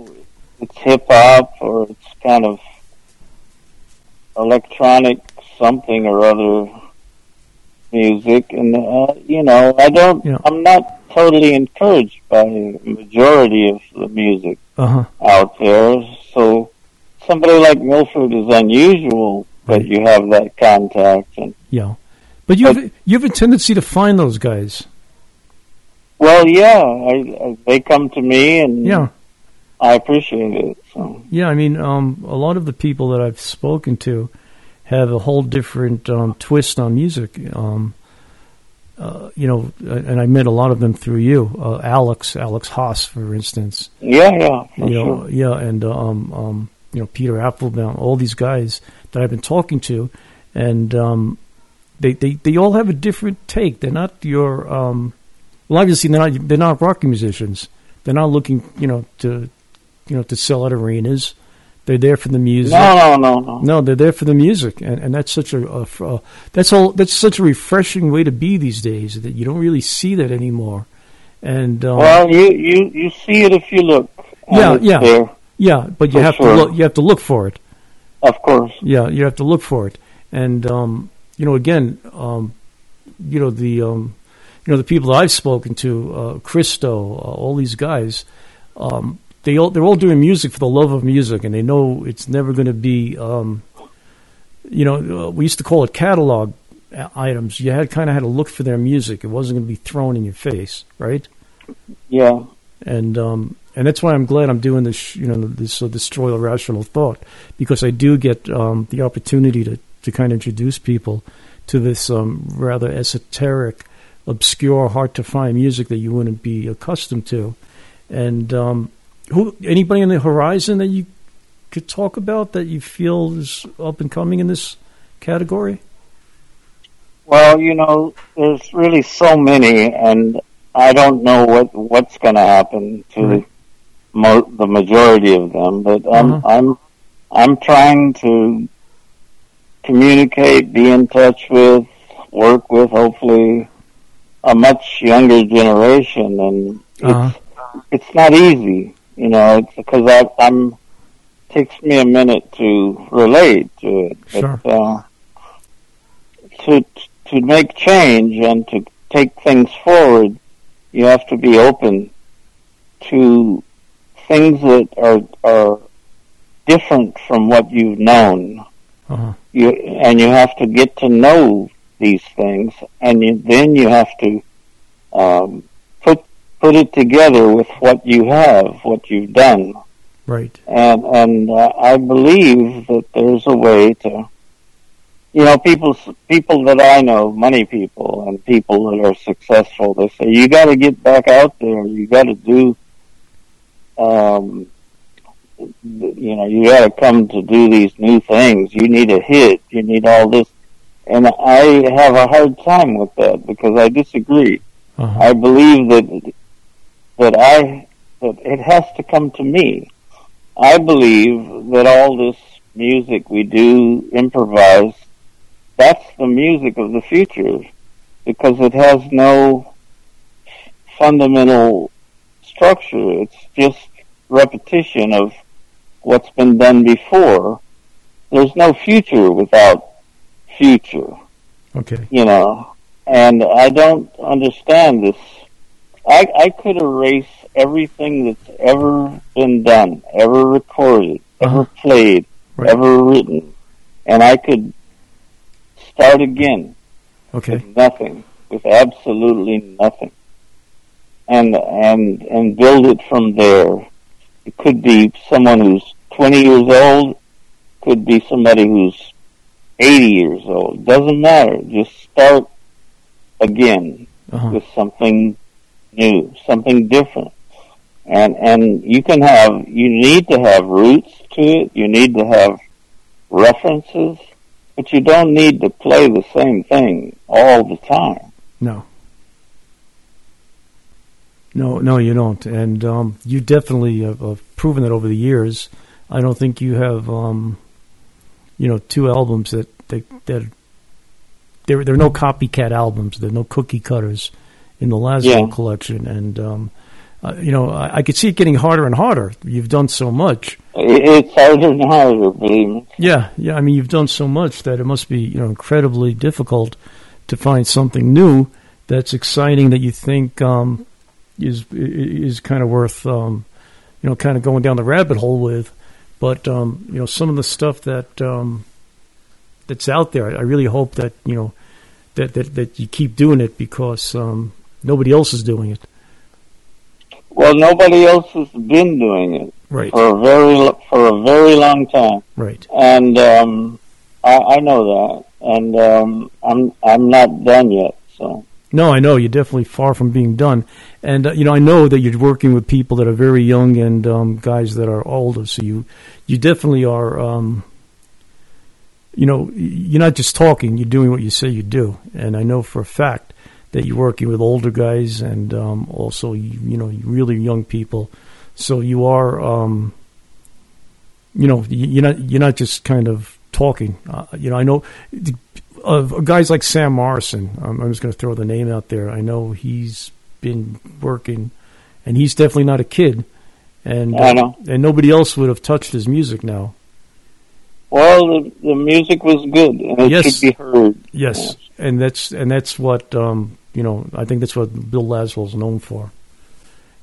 it's hip hop or it's kind of electronic something or other music. And uh, you know i don't Yeah. i'm not totally encouraged by the majority of the music uh huh, out there so somebody like milford is unusual that Right. you have that contact and yeah. But you have you have a tendency to find those guys. well yeah I, I they come to me and Yeah, i appreciate it so yeah. I mean, um, a lot of the people that I've spoken to have a whole different um, twist on music. Um, uh, you know, and I met a lot of them through you, uh, Alex, Alex Haas, for instance. yeah yeah you know, sure yeah, and uh, um, um, you know Peter Applebaum, all these guys that I've been talking to, and um, they, they they all have a different take. They're not your um, well, obviously they're not they're not rock musicians. They're not looking, you know, to you know to sell at arenas. They're there for the music. no no no no No, they're there for the music, and, and that's such a, a, a that's all that's such a refreshing way to be these days that you don't really see that anymore. And um, Well, you, you, you see it if you look. Yeah, yeah. There, yeah, but you for have sure. to look. You have to look for it. of course. Yeah, you have to look for it. And um, you know, again, um, you know the um, you know the people that I've spoken to, uh, Christo, uh, all these guys, um, they all they're all doing music for the love of music, and they know it's never going to be. Um, you know, uh, we used to call it catalog uh, items. You had kind of had to look for their music. It wasn't going to be thrown in your face, right? Yeah. and um, and that's why I'm glad I'm doing this. You know, this uh, destroy rational thought because I do get um, the opportunity to to kind of introduce people to this um, rather esoteric, obscure, hard to find music that you wouldn't be accustomed to. And um, who anybody on the horizon that you could talk about that you feel is up and coming in this category? Well, you know, there's really so many, and I don't know what what's going to happen to Right. mo- the majority of them. But I'm Uh-huh. I'm I'm trying to communicate, be in touch with, work with, hopefully, a much younger generation, and Uh-huh. it's it's not easy, you know, because I, I'm takes me a minute to relate to it. Sure. But, uh, to to make change and to take things forward, you have to be open to things that are are different from what you've known. Uh-huh. You and you have to get to know these things, and you, then you have to um, put it together with what you have, what you've done Right. and and uh, I believe that there's a way to, you know, people people that I know, money people and people that are successful, they say you got to get back out there. You got to do, um, you know, you got to come to do these new things. You need a hit. You need all this, and I have a hard time with that because I disagree. Uh-huh. I believe that that I that it has to come to me. I believe that all this music we do improvise, that's the music of the future because it has no fundamental structure. It's just repetition of what's been done before. There's no future without future Okay. you know, and I don't understand this. I, I could erase everything that's ever been done, ever recorded, ever Uh-huh. played, Right. ever written, and I could start again Okay. with nothing, with absolutely nothing, and and and build it from there. It could be someone who's 20 years old, could be somebody who's 80 years old. Doesn't matter. Just start again Uh-huh. with something new, something different. And and you can have you need to have roots to it. You need to have references, but you don't need to play the same thing all the time. No. No, no, you don't, and um, you definitely have, have proven that over the years. I don't think you have, um, you know, two albums that that, that there there are no copycat albums. There are no cookie cutters in the Laswell Yeah. collection, and um, uh, you know, I, I could see it getting harder and harder. You've done so much. It's harder and harder. Yeah, yeah. I mean, you've done so much that it must be you know incredibly difficult to find something new that's exciting that you think um, is is kind of worth um, you know kind of going down the rabbit hole with. But um, you know, some of the stuff that um, that's out there, I really hope that you know that that, that you keep doing it because um, nobody else is doing it. Well, nobody else has been doing it Right, for a very for a very long time. right. and um, I, I know that, and um, I'm I'm not done yet. So No, I know you're definitely far from being done, and uh, you know I know that you're working with people that are very young and um, guys that are older. So you you definitely are. Um, you know, you're not just talking; you're doing what you say you do. And I know for a fact that you're working with older guys and um, also you, you know really young people. So you are, um, you know, you- you're not you're not just kind of talking. Uh, you know, I know of guys like Sam Morrison. Um, I'm just going to throw the name out there. I know he's been working, and he's definitely not a kid. And I know. and nobody else would have touched his music now. well, the the music was good, and it Yes. should be heard. Yes, and that's and that's what um, you know. I think that's what Bill Laswell's known for.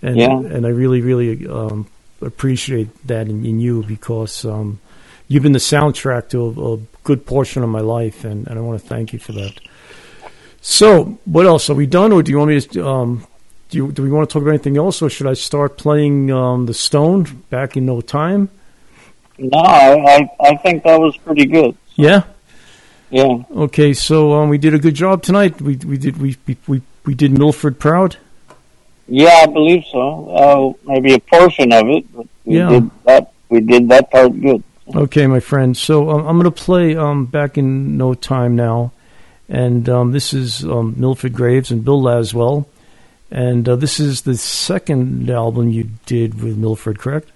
And Yeah. and I really really um, appreciate that in, in you because um, you've been the soundtrack to a, a good portion of my life, and, and I want to thank you for that. So, what else? Are we done, or do you want me to? Um, do you, do we want to talk about anything else, or should I start playing um, the Stone back in no time? No, I, I I think that was pretty good. Yeah. Yeah, Okay, so um, we did a good job tonight. We we did we we we, did Milford proud. yeah, I believe so. Uh, maybe a portion of it, but we Yeah. did that. We did that part good. Okay, my friend. So um, I'm going to play um, back in no time now, And um, this is um, Milford Graves and Bill Laswell. And uh, this is the second album you did with Milford, correct?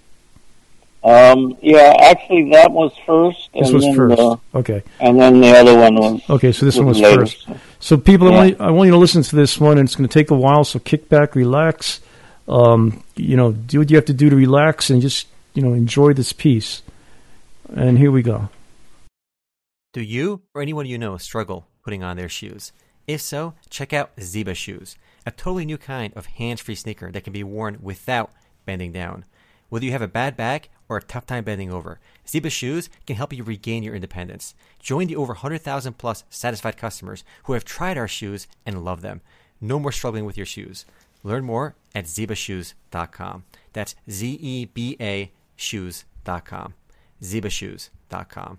Um, yeah, actually, that was first. This and was then, first. uh, okay. and then the other one was. Okay, so this one was later. first. So people, I, want you, I want you to listen to this one, and it's going to take a while. So kick back, relax. Um, you know, do what you have to do to relax, and just you know enjoy this piece. And here we go. Do you or anyone you know struggle putting on their shoes? If so, check out Zeba Shoes, a totally new kind of hands free sneaker that can be worn without bending down. Whether you have a bad back or a tough time bending over, Zeba Shoes can help you regain your independence. Join the over 100,000 plus satisfied customers who have tried our shoes and love them. No more struggling with your shoes. Learn more at zebashoes.com. That's Z E B A shoes.com. zebashoes.com.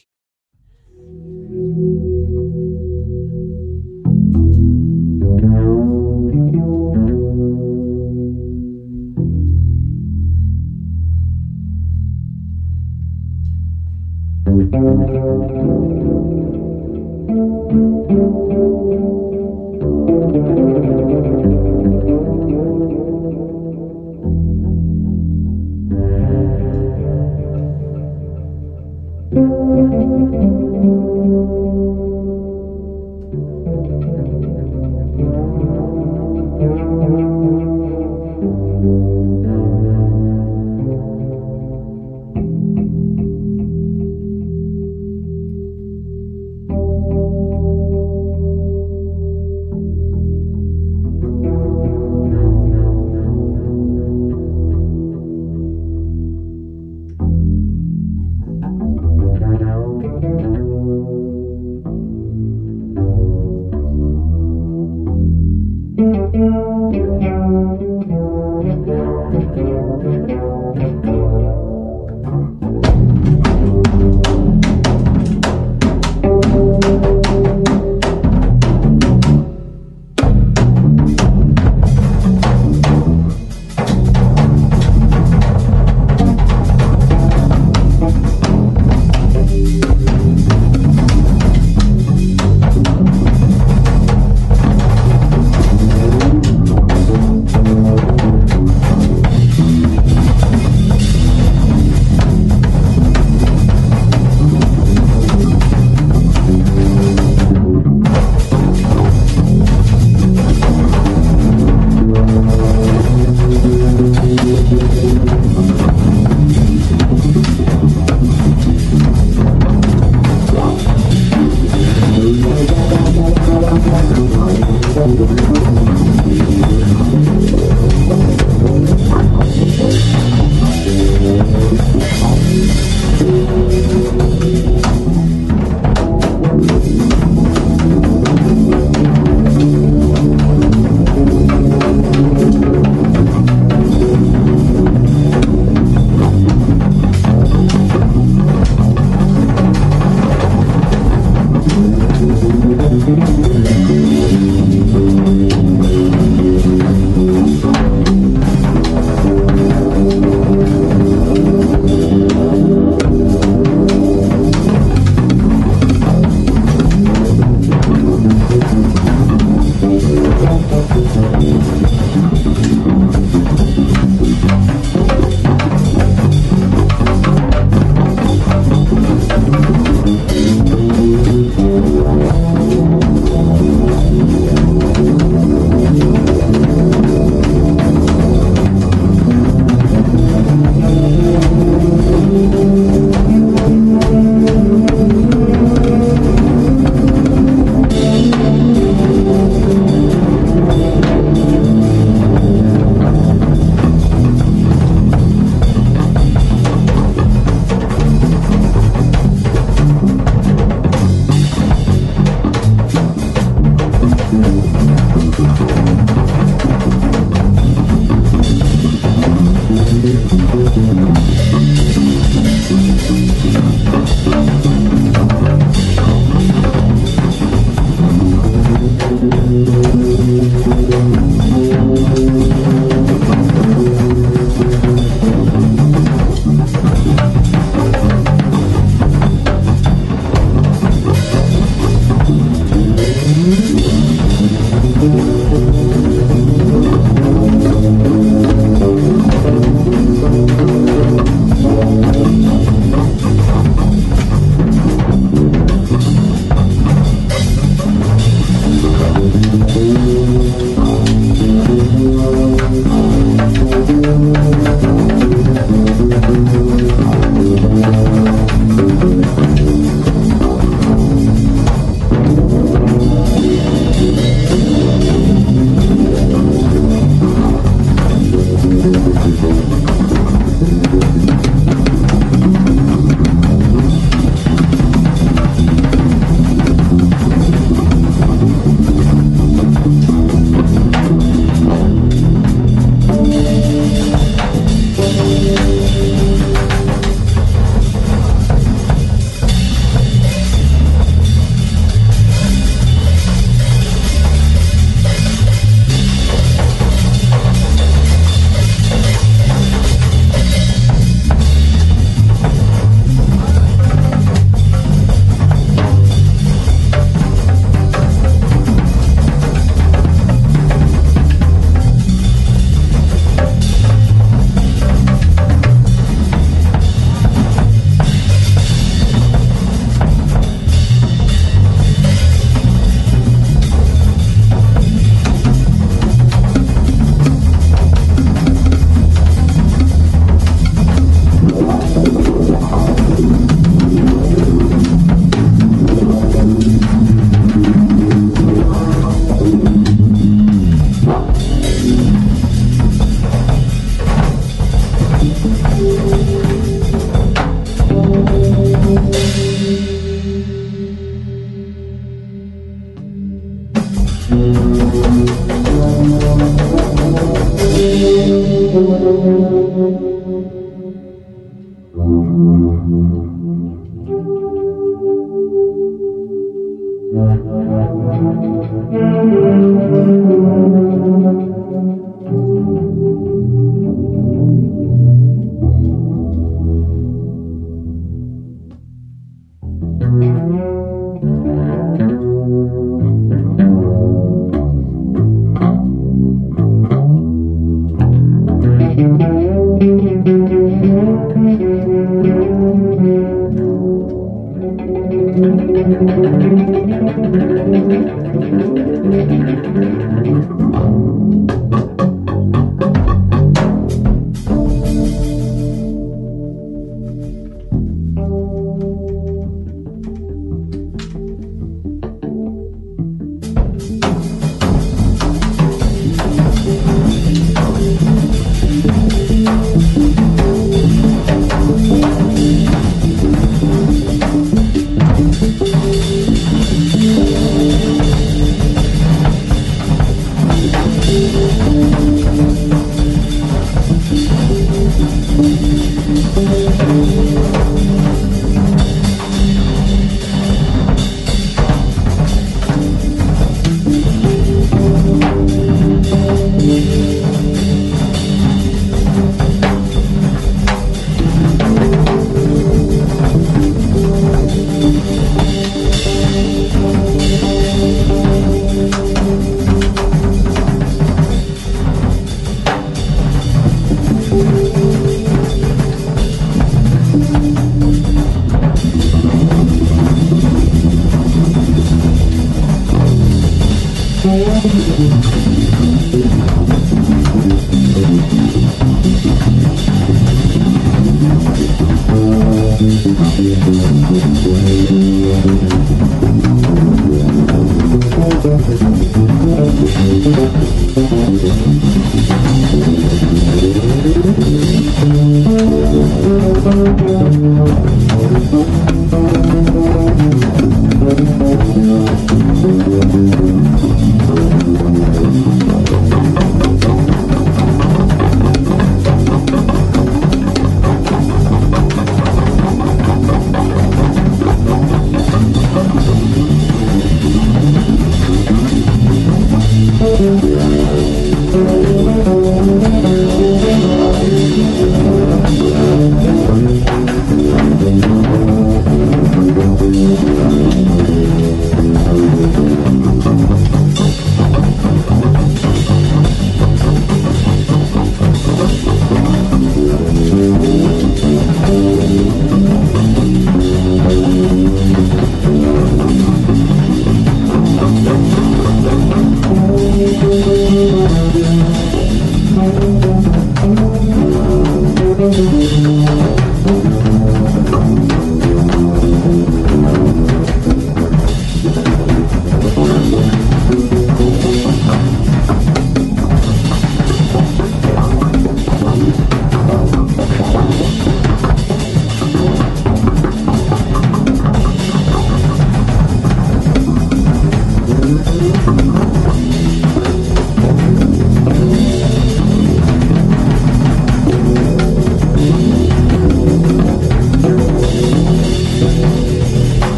Thank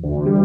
Thank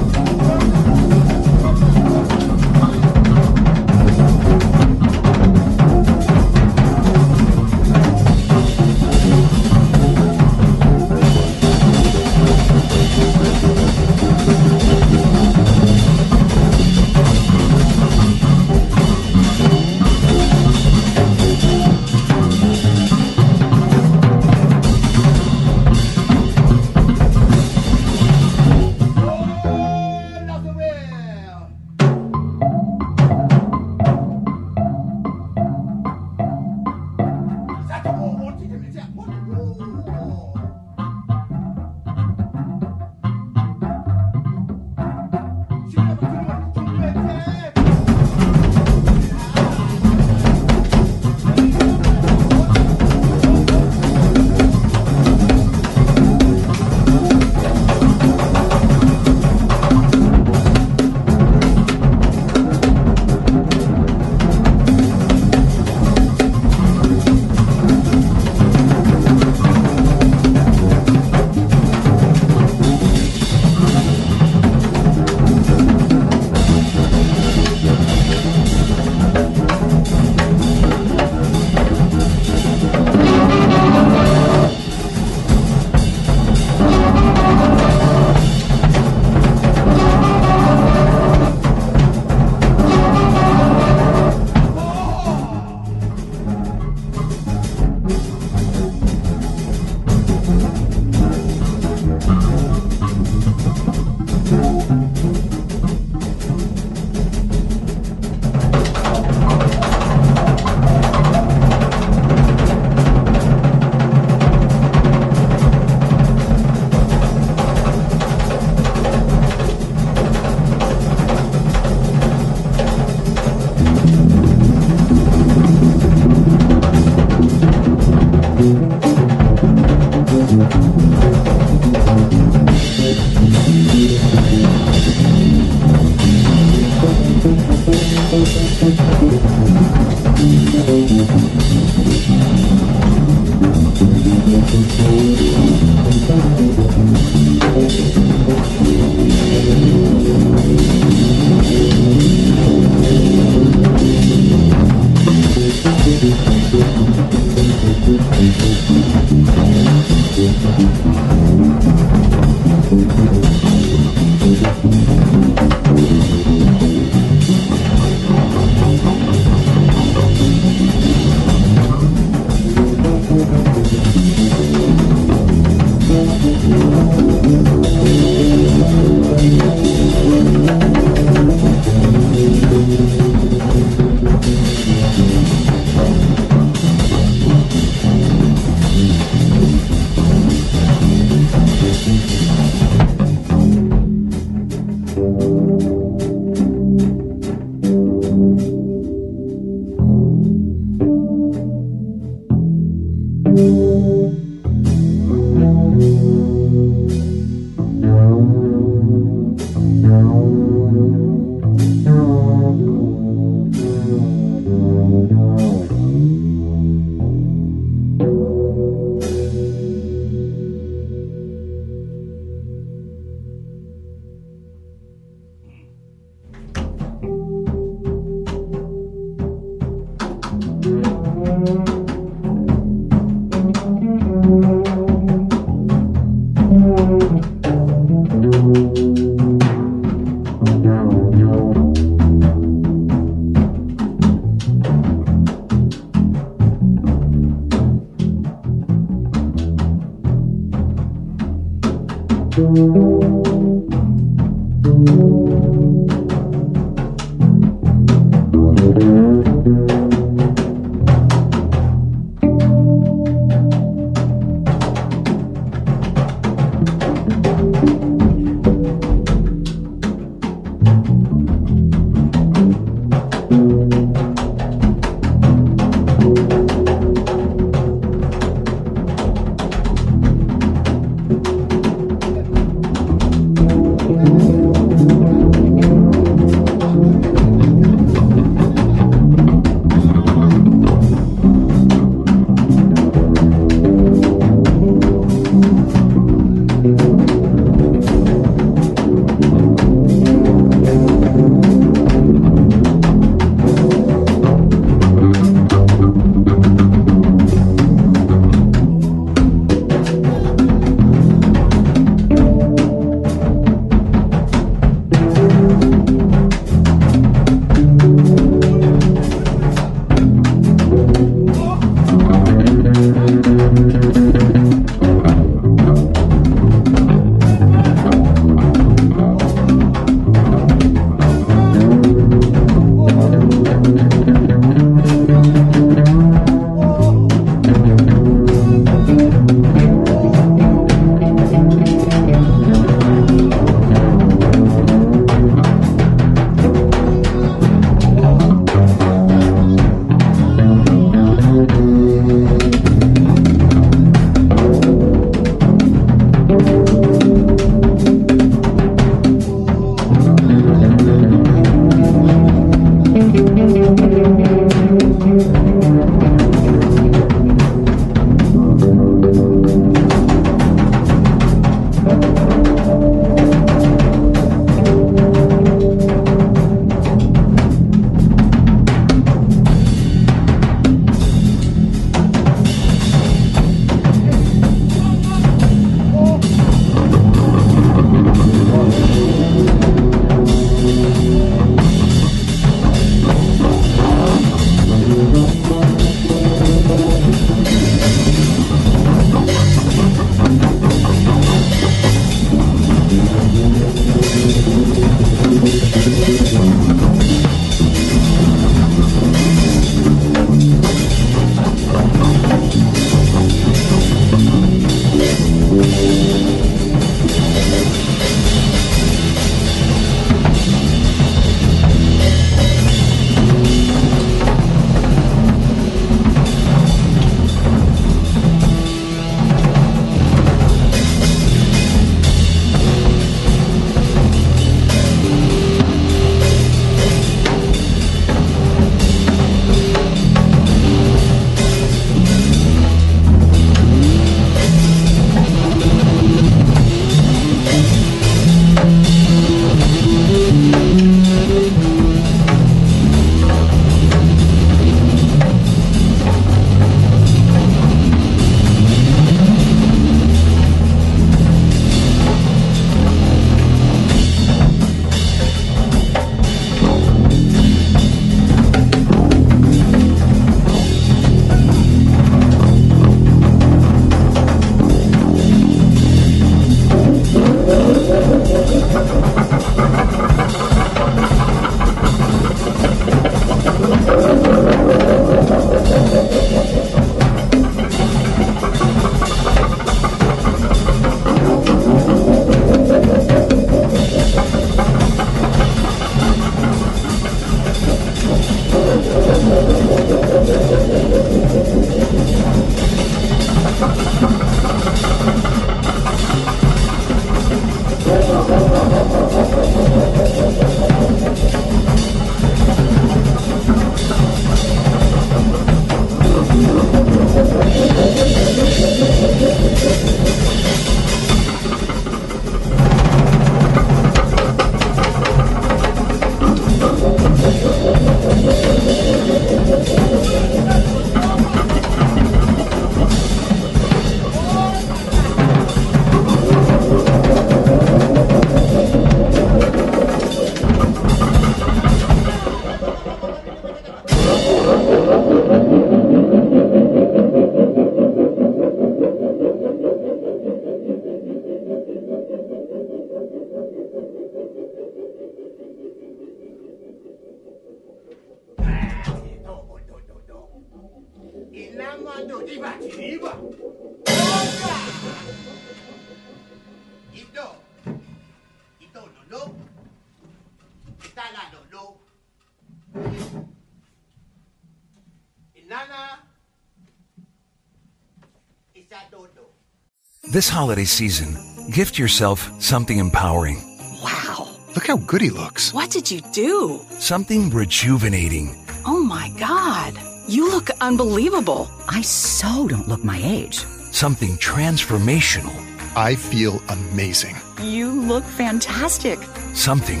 This holiday season, gift yourself something empowering, Wow. Look how good he looks. What did you do? something rejuvenating. Oh my God. You look unbelievable. I so don't look my age. something transformational, I feel amazing. You look fantastic. something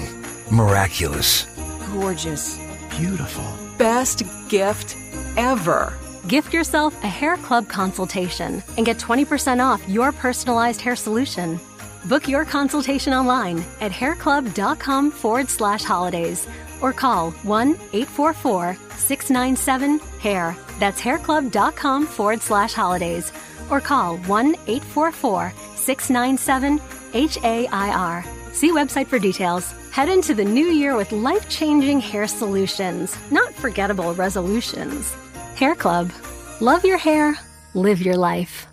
miraculous. Gorgeous. Beautiful. Best gift ever. Gift yourself a hair club consultation and get 20% off your personalized hair solution. Book your consultation online at hairclub.com forward slash holidays or call 1 844 697 hair. That's hairclub.com forward slash holidays or call 1 844 697 HAIR. See website for details. Head into the new year with life changing hair solutions, not forgettable resolutions. Hair Club. Love your hair, live your life.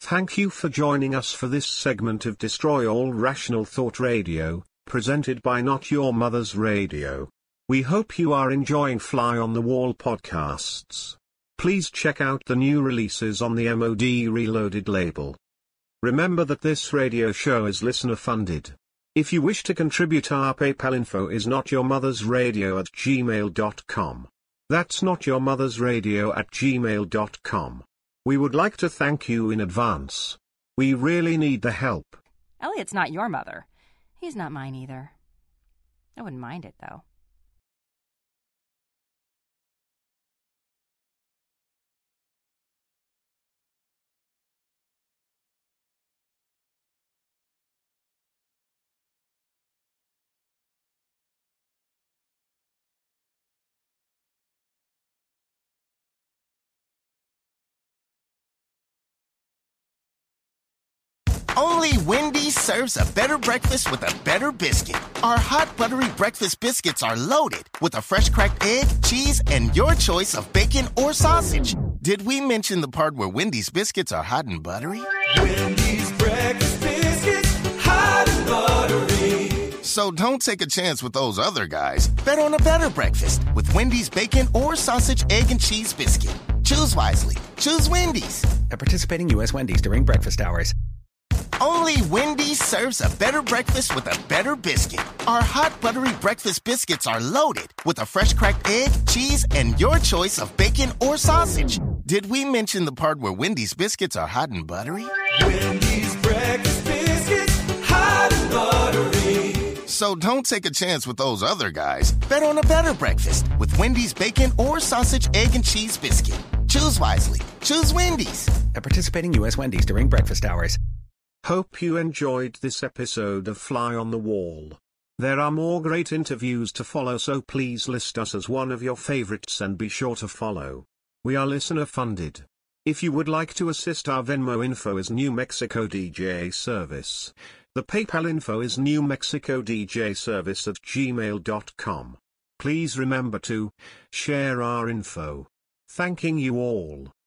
Thank you for joining us for this segment of Destroy All Rational Thought Radio, presented by Not Your Mother's Radio. We hope you are enjoying Fly on the Wall podcasts. Please check out the new releases on the MOD Reloaded label. Remember that this radio show is listener funded. If you wish to contribute our PayPal info is notyourmothersradio at gmail.com. That's not your mother's radio at gmail.com. We would like to thank you in advance. We really need the help. Eliot's not your mother. He's not mine either. I wouldn't mind it, though. Only Wendy's serves a better breakfast with a better biscuit. Our hot buttery breakfast biscuits are loaded with a fresh cracked egg, cheese, and your choice of bacon or sausage. Did we mention the part where Wendy's biscuits are hot and buttery? Wendy's breakfast biscuits, hot and buttery. So don't take a chance with those other guys. Bet on a better breakfast with Wendy's bacon or sausage, egg, and cheese biscuit. Choose wisely. Choose Wendy's. At participating U.S. Wendy's during breakfast hours. Only Wendy's serves a better breakfast with a better biscuit. Our hot buttery breakfast biscuits are loaded with a fresh cracked egg, cheese, and your choice of bacon or sausage. Did we mention the part where Wendy's biscuits are hot and buttery? Wendy's breakfast biscuits, hot and buttery. So don't take a chance with those other guys. Bet on a better breakfast with Wendy's bacon or sausage, egg, and cheese biscuit. Choose wisely. Choose Wendy's. At participating U.S. Wendy's during breakfast hours. Hope you enjoyed this episode of Fly on the Wall. There are more great interviews to follow, so please list us as one of your favorites and be sure to follow. We are listener funded. If you would like to assist, our Venmo info is New Mexico DJ Service. The PayPal info is New Mexico DJ Service at gmail.com. Please remember to share our info. Thanking you all.